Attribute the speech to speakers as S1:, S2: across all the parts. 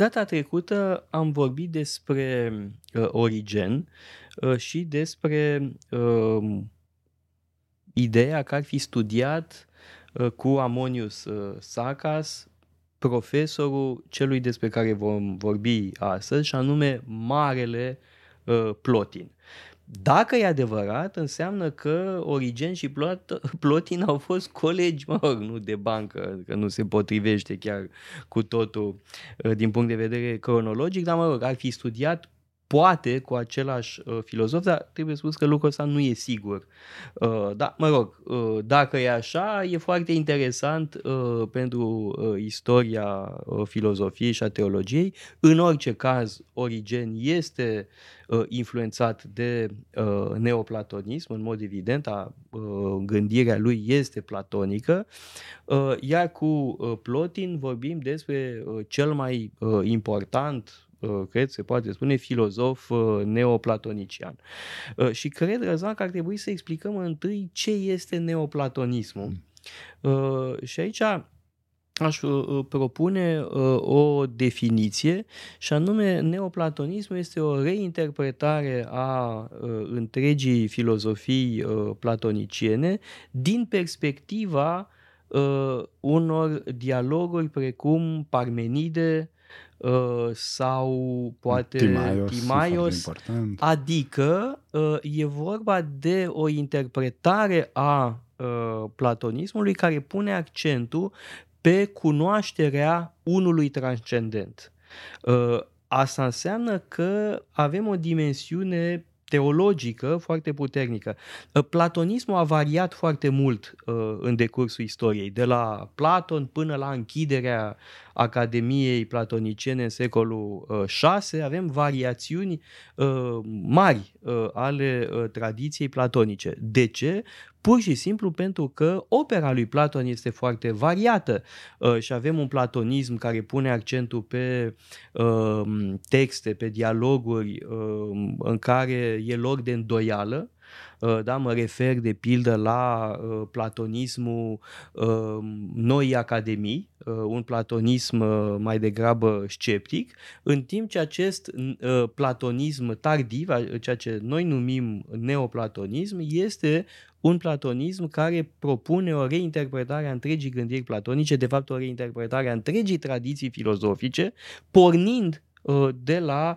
S1: Data trecută am vorbit despre uh, Origen uh, și despre uh, ideea că ar fi studiat uh, cu Amonius uh, Sacas profesorul celui despre care vom vorbi astăzi, și anume Marele uh, Plotin. Dacă e adevărat, înseamnă că Origen și Plotin au fost colegi, mă rog, nu de bancă, că nu se potrivește chiar cu totul uh, din punct de vedere cronologic, dar mă rog, ar fi studiat poate cu același uh, filozof, dar trebuie spus că lucrul ăsta nu e sigur. Uh, da, mă rog, uh, dacă e așa, e foarte interesant uh, pentru uh, istoria uh, filozofiei și a teologiei. În orice caz, Origen este uh, influențat de uh, neoplatonism, în mod evident, a, uh, gândirea lui este platonică, uh, iar cu uh, Plotin vorbim despre uh, cel mai uh, important Uh, cred, se poate spune, filozof uh, neoplatonician. Uh, și cred, Răzvan, că ar trebui să explicăm întâi ce este neoplatonismul. Mm. Și aici aș propune o definiție și anume neoplatonismul este o reinterpretare a întregii filozofii platoniciene din perspectiva unor dialoguri precum Parmenide, Uh, sau poate
S2: Timaios,
S1: Timaios adică uh, e vorba de o interpretare a uh, platonismului care pune accentul pe cunoașterea unului transcendent. Asta înseamnă că avem o dimensiune teologică foarte puternică. Platonismul a variat foarte mult în decursul istoriei, de la Platon până la închiderea Academiei Platoniciene în secolul VI, uh, avem variațiuni uh, mari uh, ale tradiției platonice. De ce? Pur și simplu pentru că opera lui Platon este foarte variată și avem un platonism care pune accentul pe texte, pe dialoguri în care e loc de îndoială, Uh, da, mă refer de pildă la uh, platonismul uh, noi academii, un platonism mai degrabă sceptic, în timp ce acest platonism tardiv, ceea ce noi numim neoplatonism, este un platonism care propune o reinterpretare a întregii gândiri platonice, de fapt o reinterpretare a întregii tradiții filozofice, pornind de la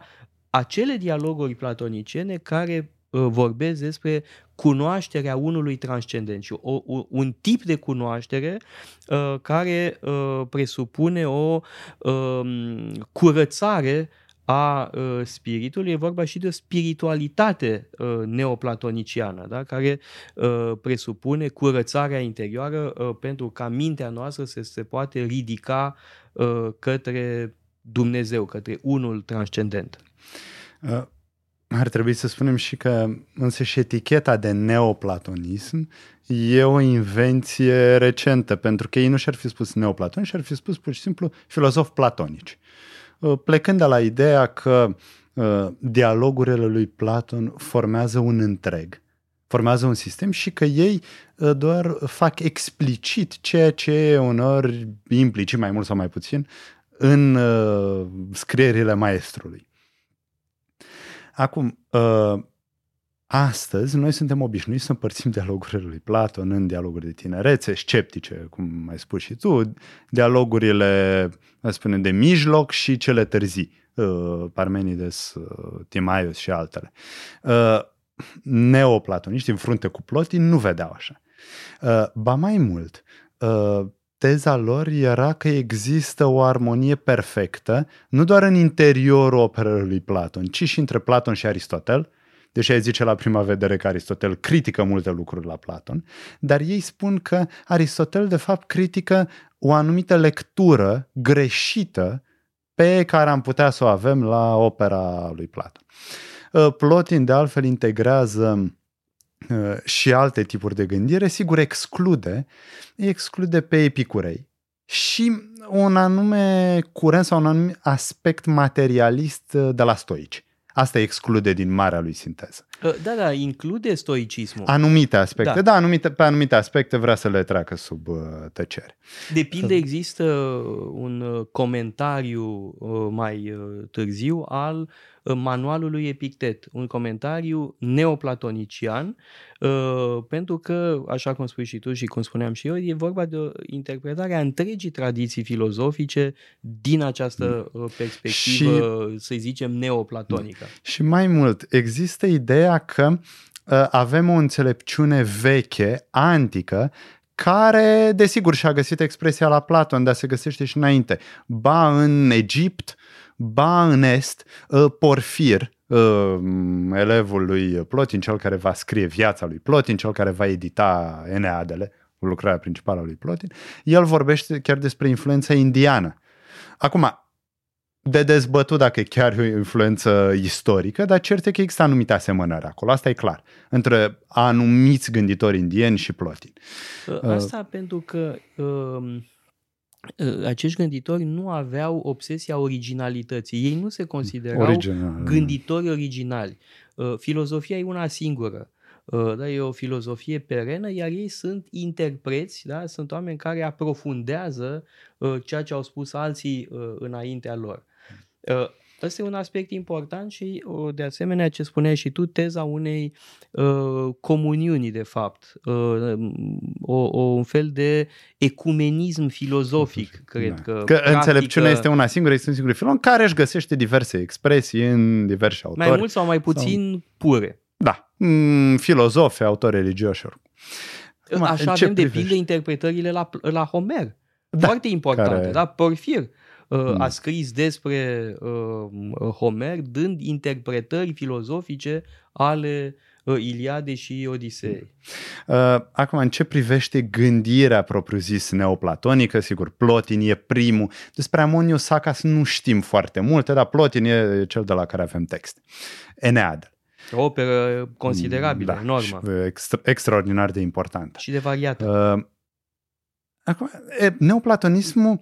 S1: acele dialoguri platoniciene care Uh, vorbesc despre cunoașterea unului transcendent și o, o, un tip de cunoaștere uh, care uh, presupune o uh, curățare a uh, spiritului, e vorba și de o spiritualitate uh, neoplatoniciană, da? care uh, presupune curățarea interioară uh, pentru ca mintea noastră să se poate ridica uh, către Dumnezeu, către unul transcendent.
S2: Uh ar trebui să spunem și că însă și eticheta de neoplatonism e o invenție recentă, pentru că ei nu și-ar fi spus neoplatonici, și-ar fi spus pur și simplu filozof platonici. Uh, plecând de la ideea că uh, dialogurile lui Platon formează un întreg, formează un sistem și că ei uh, doar fac explicit ceea ce e unor implicit, mai mult sau mai puțin, în scrierile maestrului. Acum, uh, astăzi noi suntem obișnuiți să împărțim dialogurile lui Platon în dialoguri de tinerețe, sceptice, cum ai spus și tu, dialogurile, spunem, de mijloc și cele târzii, uh, Parmenides, uh, Timaios și altele. Uh, neoplatoniști în frunte cu Plotin nu vedeau așa. Uh, ba mai mult, uh, teza lor era că există o armonie perfectă, nu doar în interiorul operelor lui Platon, ci și între Platon și Aristotel, deși ai zice la prima vedere că Aristotel critică multe lucruri la Platon, dar ei spun că Aristotel de fapt critică o anumită lectură greșită pe care am putea să o avem la opera lui Platon. Plotin de altfel integrează Uh, și alte tipuri de gândire, sigur exclude, exclude pe epicurei și un anume curent sau un anume aspect materialist uh, de la stoici. Asta exclude din marea lui sinteză.
S1: Da, da, include stoicismul.
S2: Anumite aspecte, da, da anumite, pe anumite aspecte vrea să le treacă sub uh, tăcere.
S1: De pildă există un uh, comentariu uh, mai uh, târziu al manualului Epictet, un comentariu neoplatonician, pentru că, așa cum spui și tu și cum spuneam și eu, e vorba de o interpretare a întregii tradiții filozofice din această mm. perspectivă, și, să zicem, neoplatonică.
S2: Și mai mult, există ideea că avem o înțelepciune veche, antică, care, desigur, și-a găsit expresia la Platon, dar se găsește și înainte. Ba în Egipt, ba în Est, ă, Porfir, ă, elevul lui Plotin, cel care va scrie viața lui Plotin, cel care va edita Eneadele, lucrarea principală a lui Plotin, el vorbește chiar despre influența indiană. Acum, de dezbătut dacă e chiar o influență istorică, dar cert e că există anumite asemănări acolo, asta e clar, între anumiți gânditori indieni și Plotin.
S1: Asta uh, pentru că uh, acești gânditori nu aveau obsesia originalității. Ei nu se considerau Original. gânditori originali. Uh, filozofia e una singură. Uh, da, e o filozofie perenă, iar ei sunt interpreți, da? sunt oameni care aprofundează uh, ceea ce au spus alții înaintea lor. Ăsta e un aspect important și, de asemenea, ce spuneai și tu, teza unei uh, comuniuni, de fapt. Uh, o, o, un fel de ecumenism filozofic, cred da. că.
S2: Că practică... înțelepciunea este una singură, este un singur filon care își găsește diverse expresii în diverse autori.
S1: Mai mult sau mai puțin sau... pure.
S2: Da. Mm, filozofi, autori religioși.
S1: Așa avem, de pildă, interpretările la, la Homer. Da, Foarte importante, care... da? Porfir mm. a scris despre uh, Homer dând interpretări filozofice ale uh, Iliade și Odisei.
S2: Uh, acum, în ce privește gândirea propriu-zis neoplatonică, sigur, Plotin e primul. Despre Amoniu Sacas nu știm foarte multe, dar Plotin e cel de la care avem text. Enead.
S1: O operă considerabilă, da, enormă.
S2: Extra, extraordinar de importantă.
S1: Și de variată. Uh,
S2: Acum, neoplatonismul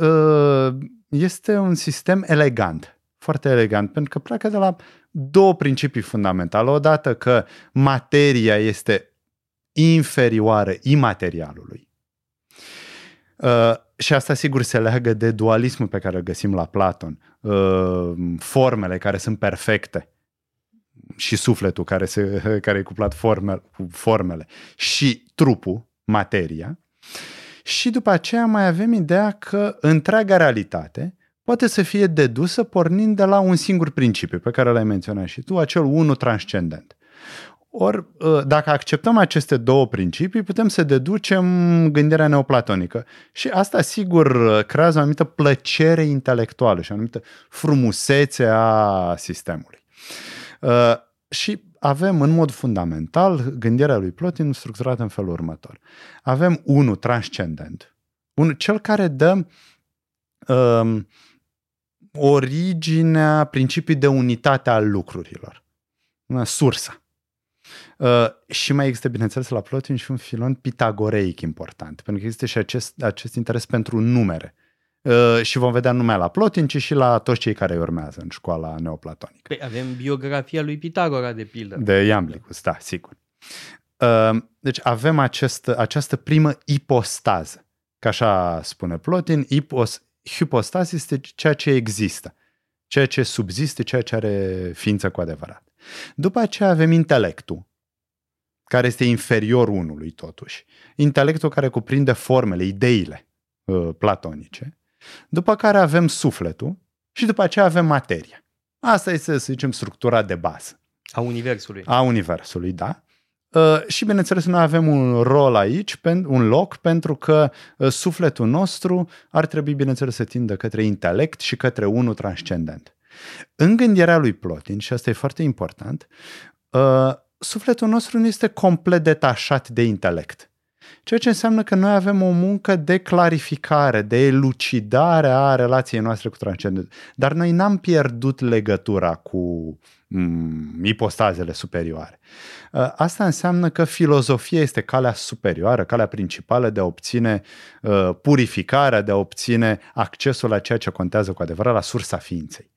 S2: ă, este un sistem elegant, foarte elegant, pentru că pleacă de la două principii fundamentale. Odată că materia este inferioară imaterialului. Uh, și asta sigur se leagă de dualismul pe care îl găsim la Platon. Uh, formele care sunt perfecte și sufletul care, se, care e cuplat forme, cu formele și trupul, materia. Și după aceea mai avem ideea că întreaga realitate poate să fie dedusă pornind de la un singur principiu pe care l-ai menționat și tu, acel unul transcendent. Ori, ă, dacă acceptăm aceste două principii, putem să deducem gândirea neoplatonică. Și asta, sigur, creează o anumită plăcere intelectuală și o anumită frumusețe a sistemului. Ă, și avem în mod fundamental gândirea lui Plotin structurată în felul următor. Avem unul transcendent, un, cel care dă um, originea principiului de unitate al lucrurilor, una sursa. Uh, și mai există, bineînțeles, la Plotin și un filon pitagoreic important, pentru că există și acest, acest interes pentru numere. Uh, și vom vedea numai la Plotin, ci și la toți cei care urmează în școala neoplatonică.
S1: Păi avem biografia lui Pitagora, de pildă.
S2: De Iamblicus, da, sigur. Uh, deci avem acest, această primă ipostază. Ca așa spune Plotin, ipos, hipostaz este ceea ce există, ceea ce subziste, ceea ce are ființă cu adevărat. După aceea avem intelectul, care este inferior unului totuși. Intelectul care cuprinde formele, ideile uh, platonice. După care avem sufletul și după aceea avem materia. Asta este, să zicem, structura de bază.
S1: A Universului.
S2: A Universului, da. Uh, și bineînțeles noi avem un rol aici, un loc, pentru că uh, sufletul nostru ar trebui bineînțeles să tindă către intelect și către unul transcendent. În gândirea lui Plotin, și asta e foarte important, uh, sufletul nostru nu este complet detașat de intelect. Ceea ce înseamnă că noi avem o muncă de clarificare, de elucidare a relației noastre cu transcendentul. Dar noi n-am pierdut legătura cu mm, ipostazele superioare. Uh, asta înseamnă că filozofia este calea superioară, calea principală de a obține uh, purificarea, de a obține accesul la ceea ce contează cu adevărat, la sursa ființei.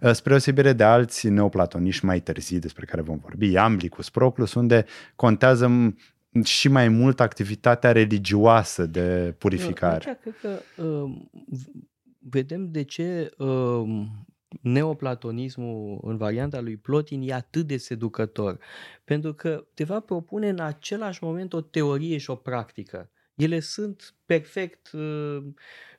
S2: Uh, spre osebire de alți neoplatoniști mai târzii despre care vom vorbi, Amblicus, Proclus, unde contează și mai mult activitatea religioasă de purificare.
S1: Aici cred că uh, vedem de ce uh, neoplatonismul în varianta lui Plotin e atât de seducător. Pentru că te va propune în același moment o teorie și o practică. Ele sunt perfect uh,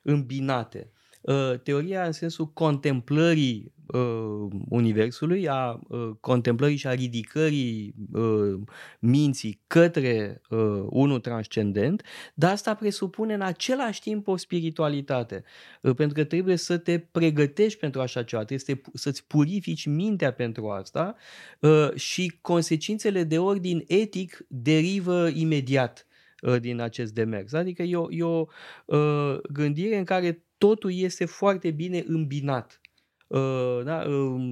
S1: îmbinate. Uh, teoria în sensul contemplării uh, Universului, a uh, contemplării și a ridicării uh, minții către uh, unul transcendent, dar asta presupune în același timp o spiritualitate, uh, pentru că trebuie să te pregătești pentru așa ceva, trebuie să-ți purifici mintea pentru asta uh, și consecințele de ordin etic derivă imediat uh, din acest demers. Adică e o, e o uh, gândire în care totul este foarte bine îmbinat. Uh, da?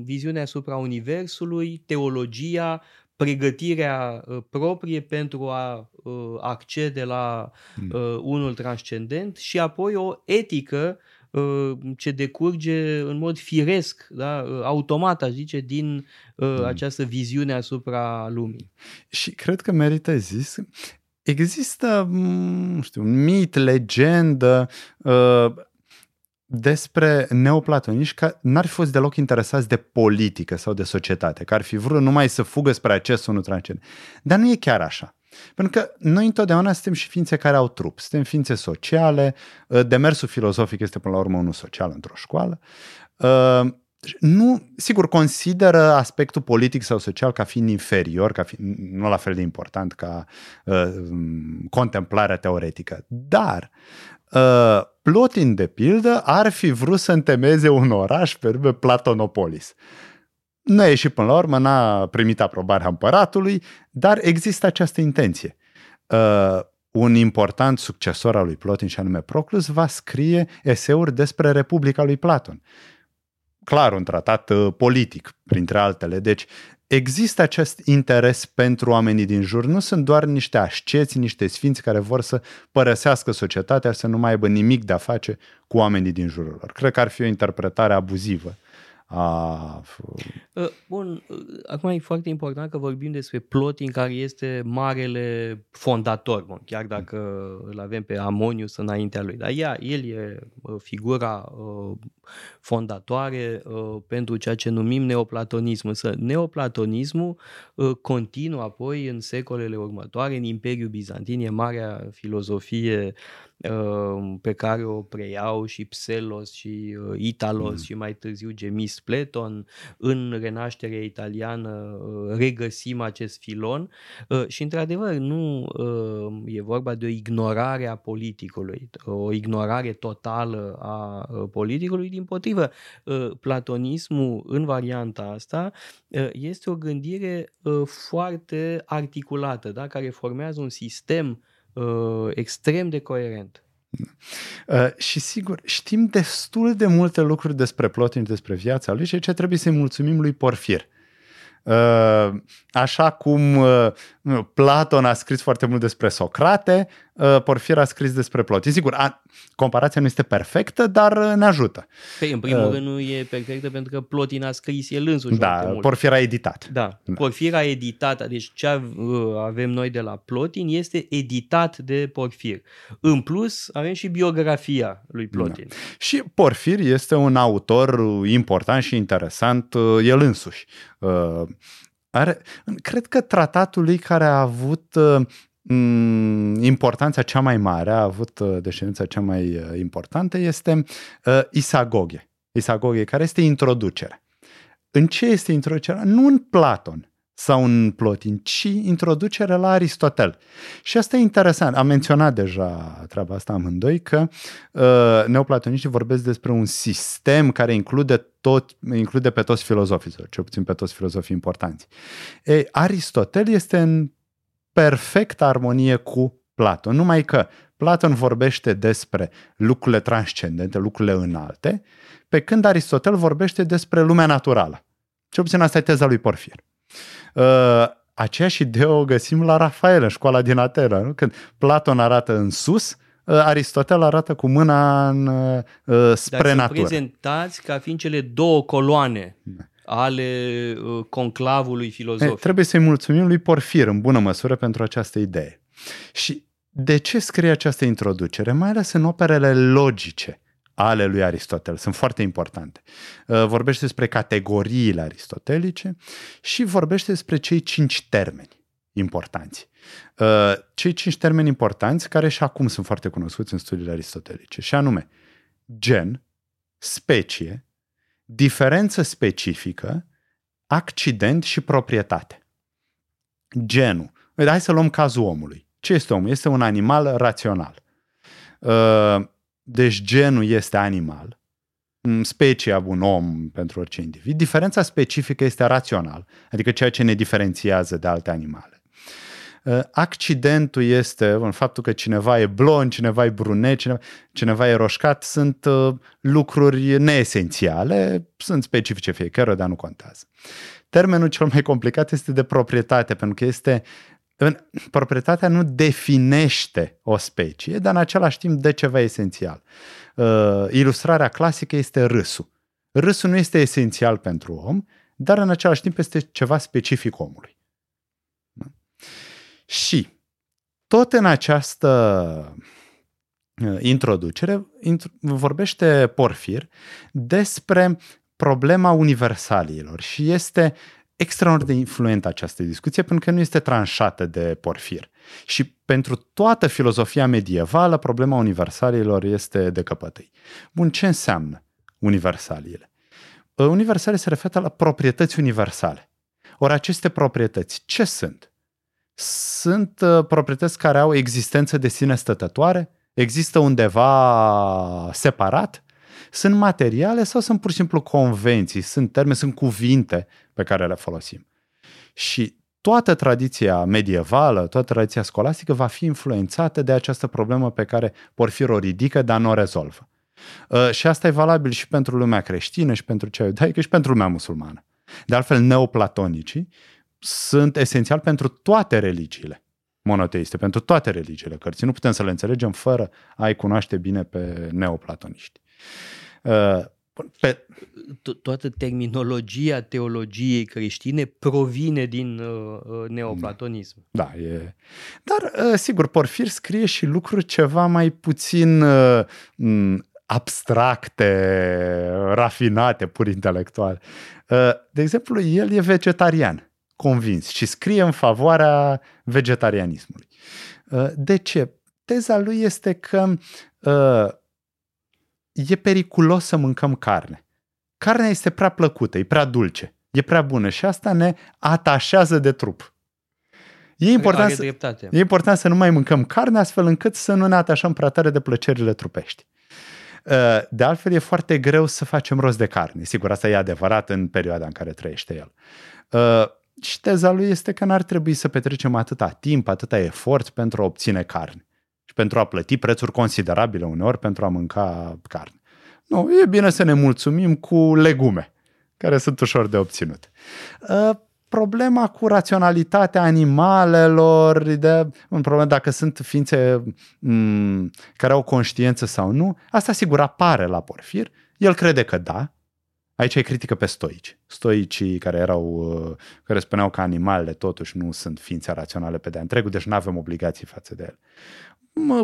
S1: Viziunea asupra Universului, teologia, pregătirea uh, proprie pentru a uh, accede la hmm. unul transcendent și apoi o etică ce decurge în mod firesc, da? automat, aș zice, din mm. această viziune asupra lumii.
S2: Și cred că merită zis, există, nu știu, un mit, legendă, despre neoplatoniști că n-ar fi fost deloc interesați de politică sau de societate, că ar fi vrut numai să fugă spre acest unul transcendent. Dar nu e chiar așa. Pentru că noi întotdeauna suntem și ființe care au trup, suntem ființe sociale, ă, demersul filozofic este până la urmă unul social într-o școală. Ă, nu, sigur, consideră aspectul politic sau social ca fiind inferior, ca fiind nu la fel de important ca uh, contemplarea teoretică. Dar uh, Plotin, de pildă, ar fi vrut să întemeze un oraș pe nume Platonopolis. Nu a ieșit până la urmă, n-a primit aprobarea împăratului, dar există această intenție. Uh, un important succesor al lui Plotin, și anume Proclus, va scrie eseuri despre Republica lui Platon. Clar, un tratat uh, politic, printre altele. Deci, există acest interes pentru oamenii din jur. Nu sunt doar niște asceți, niște sfinți care vor să părăsească societatea și să nu mai aibă nimic de a face cu oamenii din jurul lor. Cred că ar fi o interpretare abuzivă a...
S1: Ă, bun, ă, acum e foarte important că vorbim despre Plotin, care este marele fondator, bun, chiar dacă îl avem pe Amonius înaintea lui. Dar ea, el e ă, figura fondatoare pentru ceea ce numim neoplatonism. Însă neoplatonismul continuă apoi în secolele următoare, în Imperiul Bizantin, e marea filozofie Ehm, pe care o preiau și Pselos și uh, Italos mm. și mai târziu Gemis Platon. În renașterea italiană uh, regăsim acest filon uh, și într-adevăr nu e vorba de o ignorare a politicului, o ignorare totală a politicului, din potrivă platonismul în varianta asta este o gândire foarte articulată, da? care formează un sistem uh, extrem de coerent.
S2: Uh, și sigur, știm destul de multe lucruri despre Plotin, despre viața lui și ce trebuie să-i mulțumim lui Porfir. Uh, așa cum uh, Platon a scris foarte mult despre Socrate, uh, Porfir a scris despre Plotin. Sigur, a, comparația nu este perfectă, dar ne ajută.
S1: Păi, în primul uh, rând nu e perfectă pentru că Plotin a scris el însuși
S2: Da, Porfir a editat.
S1: Da, da, Porfir a editat, deci ce avem noi de la Plotin este editat de Porfir. În plus, avem și biografia lui Plotin. Da.
S2: Și Porfir este un autor important și interesant el însuși. Are, cred că tratatul lui care a avut uh, importanța cea mai mare, a avut uh, descendența cea mai uh, importantă, este uh, Isagoge. Isagoge, care este introducerea. În ce este introducerea? Nu în Platon, sau în Plotin, ci introducere la Aristotel. Și asta e interesant. Am menționat deja treaba asta amândoi, că uh, neoplatoniștii vorbesc despre un sistem care include, tot, include pe toți filozofii, sau cel puțin pe toți filozofii importanți. Ei, Aristotel este în perfectă armonie cu Platon, numai că Platon vorbește despre lucrurile transcendente, lucrurile înalte, pe când Aristotel vorbește despre lumea naturală. Cel puțin asta e teza lui Porfir. Uh, aceeași idee o găsim la Rafael, în școala din Atena, nu? când Platon arată în sus, Aristotel arată cu mâna în, spre Dar natură.
S1: prezentați ca fiind cele două coloane da. ale conclavului filozofic.
S2: Trebuie să-i mulțumim lui Porfir în bună măsură pentru această idee. Și de ce scrie această introducere? Mai ales în operele logice ale lui Aristotel. Sunt foarte importante. Uh, vorbește despre categoriile aristotelice și vorbește despre cei cinci termeni importanți. Uh, cei cinci termeni importanți care și acum sunt foarte cunoscuți în studiile aristotelice, și anume gen, specie, diferență specifică, accident și proprietate. Genul. Hai să luăm cazul omului. Ce este omul? Este un animal rațional. Uh, deci genul este animal, specia un om pentru orice individ. Diferența specifică este rațional, adică ceea ce ne diferențiază de alte animale. Uh, accidentul este în faptul că cineva e blond, cineva e brunet, cineva, cineva e roșcat, sunt uh, lucruri neesențiale, sunt specifice fiecare, dar nu contează. Termenul cel mai complicat este de proprietate, pentru că este proprietatea nu definește o specie, dar în același timp de ceva esențial. Uh, ilustrarea clasică este râsul. Râsul nu este esențial pentru om, dar în același timp este ceva specific omului. Da? Și tot în această uh, introducere vorbește Porfir despre problema universaliilor și este extraordinar de influentă această discuție pentru că nu este tranșată de Porfir. Și pentru toată filozofia medievală, problema universalilor este de căpătâi. Bun, ce înseamnă universaliile? Ă, universale se referă la proprietăți universale. Ori aceste proprietăți, ce sunt? Sunt ă, proprietăți care au existență de sine stătătoare? Există undeva separat? Sunt materiale sau sunt pur și simplu convenții, sunt termeni, sunt cuvinte pe care le folosim. Și toată tradiția medievală, toată tradiția scolastică va fi influențată de această problemă pe care Porfir o ridică, dar nu o rezolvă. Uh, și asta e valabil și pentru lumea creștină, și pentru cea iudaică, și pentru lumea musulmană. De altfel, neoplatonicii sunt esențial pentru toate religiile monoteiste, pentru toate religiile cărții. Nu putem să le înțelegem fără a-i cunoaște bine pe neoplatoniști. Uh,
S1: pe... Toată terminologia teologiei creștine provine din uh, uh neoplatonism.
S2: Da, e. Dar, uh, sigur, Porfir scrie și lucruri ceva mai puțin uh, abstracte, rafinate, pur intelectuale. Uh, de exemplu, el e vegetarian, convins, și scrie în favoarea vegetarianismului. Uh, de ce? Teza lui este că uh, e periculos să mâncăm carne. Carnea este prea plăcută, e prea dulce, e prea bună și asta ne atașează de trup. E important, să, e important să nu mai mâncăm carne astfel încât să nu ne atașăm prea tare de plăcerile trupești. Uh, de altfel, e foarte greu să facem rost de carne. Sigur, asta e adevărat în perioada în care trăiește el. Uh, și teza lui este că n-ar trebui să petrecem atâta timp, atâta efort pentru a obține carne și pentru a plăti prețuri considerabile uneori pentru a mânca carne. Nu, e bine să ne mulțumim cu legume, care sunt ușor de obținut. Uh, problema cu raționalitatea animalelor, de, un problem dacă sunt ființe m- mm, care au conștiință sau nu, asta sigur apare la Porfir. El crede că da. Aici e critică pe stoici. Stoicii care erau, uh, care spuneau că animalele totuși nu sunt ființe raționale pe de întregul, deci nu avem obligații față de ele.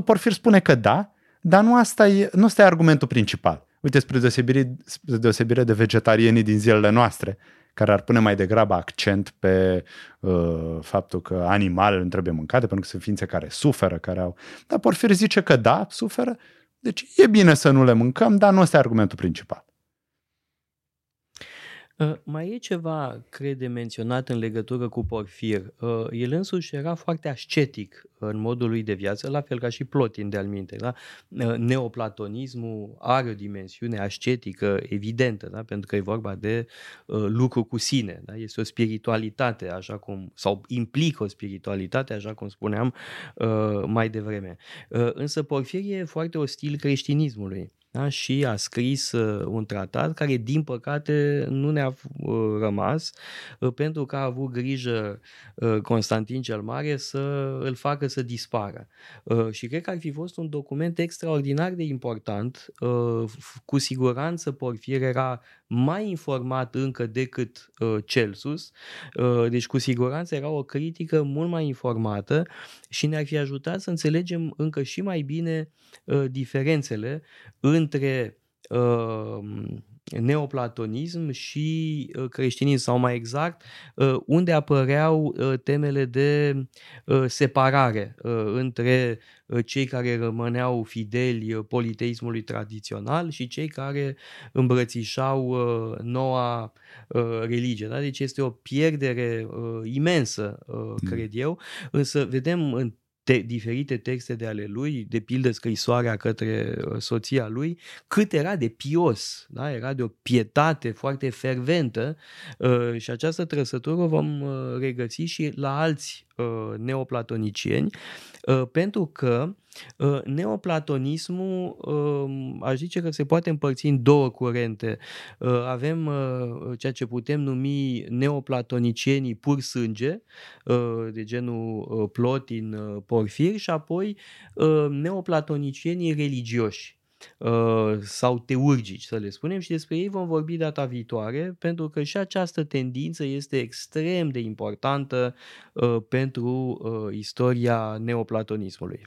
S2: Porfir spune că da, dar nu asta e, nu asta e argumentul principal. Uite, spre deosebire, spre deosebire de vegetarienii din zilele noastre, care ar pune mai degrabă accent pe uh, faptul că animalele nu trebuie mâncate, pentru că sunt ființe care suferă, care au... Dar Porfir zice că da, suferă, deci e bine să nu le mâncăm, dar nu ăsta e argumentul principal.
S1: Uh, mai e ceva, crede, menționat în legătură cu Porfir. Uh, el însuși era foarte ascetic în modul lui de viață, la fel ca și Plotin de alminte. Da? Uh, neoplatonismul are o dimensiune ascetică evidentă, da? pentru că e vorba de lucru cu sine. Da? Este o spiritualitate, așa cum, sau implică o spiritualitate, așa cum spuneam mai devreme. Însă Porfir e foarte ostil creștinismului. Da? și a scris uh, un tratat care, din păcate, nu ne-a uh, rămas uh, pentru că a avut grijă Constantin cel Mare să îl facă să dispară. Și cred că ar fi fost un document extraordinar de important. Cu siguranță Porfir era mai informat încă decât Celsus, deci cu siguranță era o critică mult mai informată și ne-ar fi ajutat să înțelegem încă și mai bine diferențele între uh, neoplatonism și uh, creștinism, sau mai exact, uh, unde apăreau uh, temele de separare între cei care rămâneau fideli politeismului tradițional și cei care îmbrățișau noua religie. Da? Deci este o pierdere imensă, mm. cred eu, însă vedem în te- diferite texte de ale lui, de pildă scrisoarea către uh, soția lui, cât era de pios, da? era de o pietate foarte ferventă uh, și această trăsătură vom uh, regăsi și la alți uh, neoplatonicieni, uh, pentru că uh, neoplatonismul, uh, aș zice că se poate împărți în două curente. Uh, avem uh, ceea ce putem numi neoplatonicienii pur sânge, uh, de genul uh, Plotin, uh, Porfir, și apoi uh, neoplatonicienii religioși. Uh, sau teurgici, să le spunem, și despre ei vom vorbi data viitoare, pentru că și această tendință este extrem de importantă uh, pentru uh, istoria neoplatonismului.